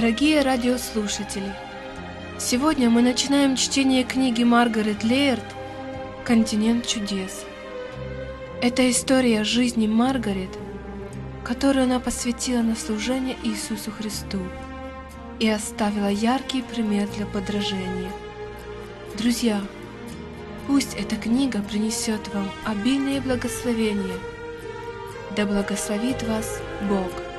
Дорогие радиослушатели, сегодня мы начинаем чтение книги Маргарет Лейерт «Континент чудес». Это история жизни Маргарет, которую она посвятила на служение Иисусу Христу и оставила яркий пример для подражения. Друзья, пусть эта книга принесет вам обильные благословения. Да благословит вас Бог!